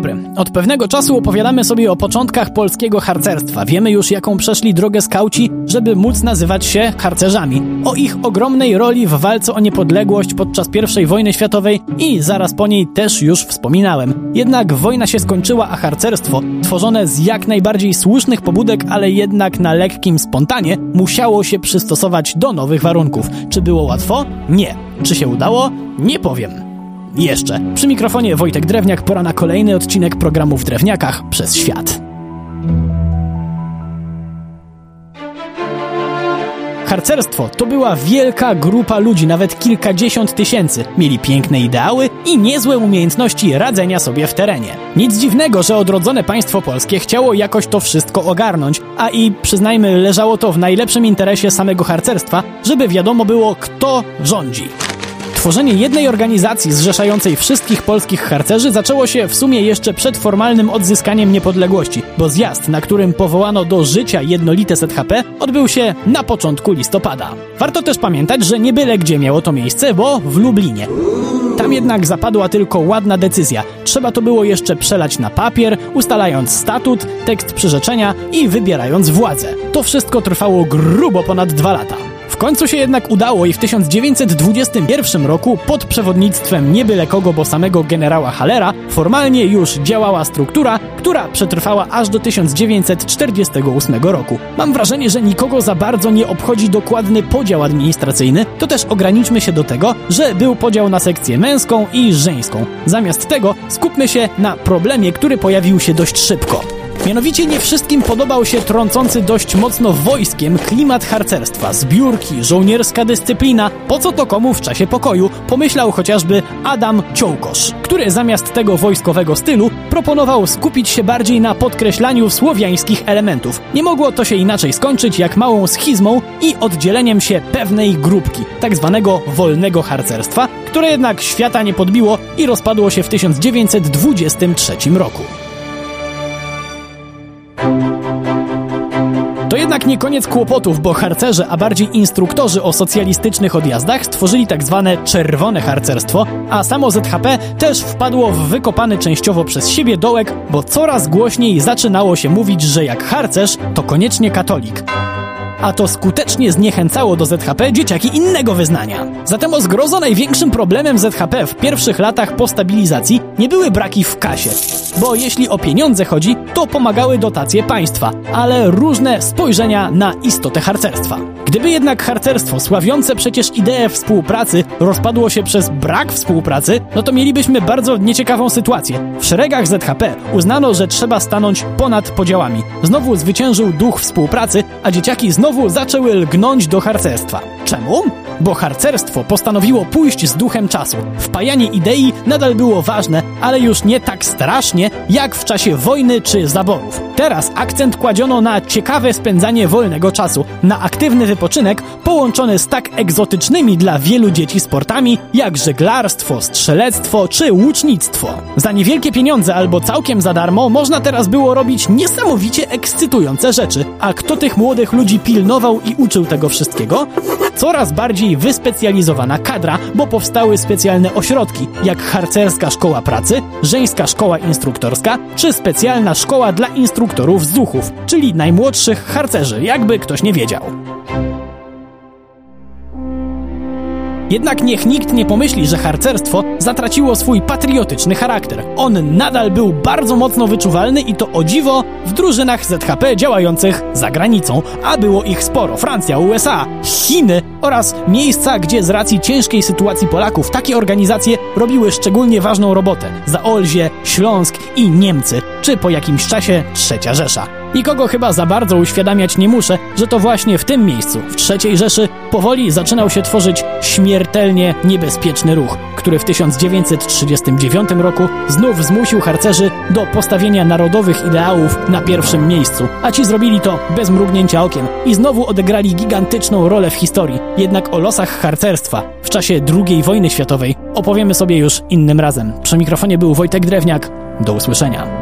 dobry. Od pewnego czasu opowiadamy sobie o początkach polskiego harcerstwa. Wiemy już, jaką przeszli drogę skauci, żeby móc nazywać się harcerzami. O ich ogromnej roli w walce o niepodległość podczas I wojny światowej i zaraz po niej też już wspominałem. Jednak wojna się skończyła, a harcerstwo, tworzone z jak najbardziej słusznych pobudek, ale jednak na lekkim spontanie, musiało się przystosować do nowych warunków. Czy było łatwo? Nie. Czy się udało? Nie powiem. Jeszcze. Przy mikrofonie Wojtek Drewniak, pora na kolejny odcinek programu w Drewniakach przez świat. Harcerstwo to była wielka grupa ludzi, nawet kilkadziesiąt tysięcy. Mieli piękne ideały i niezłe umiejętności radzenia sobie w terenie. Nic dziwnego, że odrodzone państwo polskie chciało jakoś to wszystko ogarnąć, a i przyznajmy, leżało to w najlepszym interesie samego harcerstwa, żeby wiadomo było, kto rządzi. Tworzenie jednej organizacji zrzeszającej wszystkich polskich harcerzy zaczęło się w sumie jeszcze przed formalnym odzyskaniem niepodległości, bo zjazd, na którym powołano do życia jednolite ZHP, odbył się na początku listopada. Warto też pamiętać, że nie byle gdzie miało to miejsce, bo w Lublinie. Tam jednak zapadła tylko ładna decyzja. Trzeba to było jeszcze przelać na papier, ustalając statut, tekst przyrzeczenia i wybierając władzę. To wszystko trwało grubo ponad dwa lata końcu się jednak udało i w 1921 roku pod przewodnictwem nie byle kogo, bo samego generała Hallera formalnie już działała struktura, która przetrwała aż do 1948 roku. Mam wrażenie, że nikogo za bardzo nie obchodzi dokładny podział administracyjny, to też ograniczmy się do tego, że był podział na sekcję męską i żeńską. Zamiast tego skupmy się na problemie, który pojawił się dość szybko. Mianowicie nie wszystkim podobał się trącący dość mocno wojskiem klimat harcerstwa, zbiórki, żołnierska dyscyplina, po co to komu w czasie pokoju, pomyślał chociażby Adam Ciołkosz, który zamiast tego wojskowego stylu proponował skupić się bardziej na podkreślaniu słowiańskich elementów. Nie mogło to się inaczej skończyć jak małą schizmą i oddzieleniem się pewnej grupki, tak zwanego wolnego harcerstwa, które jednak świata nie podbiło i rozpadło się w 1923 roku. Jednak nie koniec kłopotów, bo harcerze, a bardziej instruktorzy o socjalistycznych odjazdach stworzyli tak zwane czerwone harcerstwo, a samo ZHP też wpadło w wykopany częściowo przez siebie dołek, bo coraz głośniej zaczynało się mówić, że jak harcerz, to koniecznie katolik a to skutecznie zniechęcało do ZHP dzieciaki innego wyznania. Zatem o zgrozo największym problemem ZHP w pierwszych latach po stabilizacji nie były braki w kasie, bo jeśli o pieniądze chodzi, to pomagały dotacje państwa, ale różne spojrzenia na istotę harcerstwa. Gdyby jednak harcerstwo, sławiące przecież ideę współpracy, rozpadło się przez brak współpracy, no to mielibyśmy bardzo nieciekawą sytuację. W szeregach ZHP uznano, że trzeba stanąć ponad podziałami. Znowu zwyciężył duch współpracy, a dzieciaki znowu zaczęły lgnąć do harcerstwa. Czemu? Bo harcerstwo postanowiło pójść z duchem czasu. Wpajanie idei nadal było ważne, ale już nie tak strasznie, jak w czasie wojny czy zaborów. Teraz akcent kładziono na ciekawe spędzanie wolnego czasu, na aktywny wypoczynek połączony z tak egzotycznymi dla wielu dzieci sportami jak żeglarstwo, strzelectwo czy łucznictwo. Za niewielkie pieniądze albo całkiem za darmo można teraz było robić niesamowicie ekscytujące rzeczy. A kto tych młodych ludzi pilnował i uczył tego wszystkiego? Coraz bardziej wyspecjalizowana kadra, bo powstały specjalne ośrodki, jak harcerska szkoła pracy, żeńska szkoła instruktorska czy specjalna szkoła dla instruktorów z duchów, czyli najmłodszych harcerzy, jakby ktoś nie wiedział. Jednak niech nikt nie pomyśli, że harcerstwo zatraciło swój patriotyczny charakter. On nadal był bardzo mocno wyczuwalny i to o dziwo w drużynach ZHP działających za granicą, a było ich sporo. Francja, USA, Chiny oraz miejsca, gdzie z racji ciężkiej sytuacji Polaków takie organizacje robiły szczególnie ważną robotę. Zaolzie, Śląsk i Niemcy, czy po jakimś czasie Trzecia Rzesza. Nikogo chyba za bardzo uświadamiać nie muszę, że to właśnie w tym miejscu, w III Rzeszy, powoli zaczynał się tworzyć śmiertelnie niebezpieczny ruch, który w 1939 roku znów zmusił harcerzy do postawienia narodowych ideałów na pierwszym miejscu, a ci zrobili to bez mrugnięcia okiem i znowu odegrali gigantyczną rolę w historii. Jednak o losach harcerstwa w czasie II wojny światowej opowiemy sobie już innym razem. Przy mikrofonie był Wojtek Drewniak. Do usłyszenia.